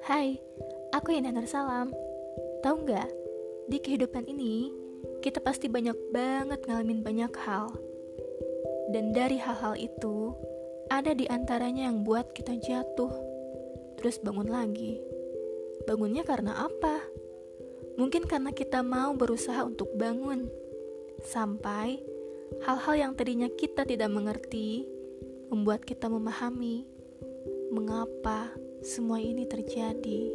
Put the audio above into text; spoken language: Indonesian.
Hai, aku Indah Nur Salam. Tahu nggak, di kehidupan ini kita pasti banyak banget ngalamin banyak hal. Dan dari hal-hal itu, ada di antaranya yang buat kita jatuh, terus bangun lagi. Bangunnya karena apa? Mungkin karena kita mau berusaha untuk bangun, sampai hal-hal yang tadinya kita tidak mengerti membuat kita memahami mengapa semua ini terjadi.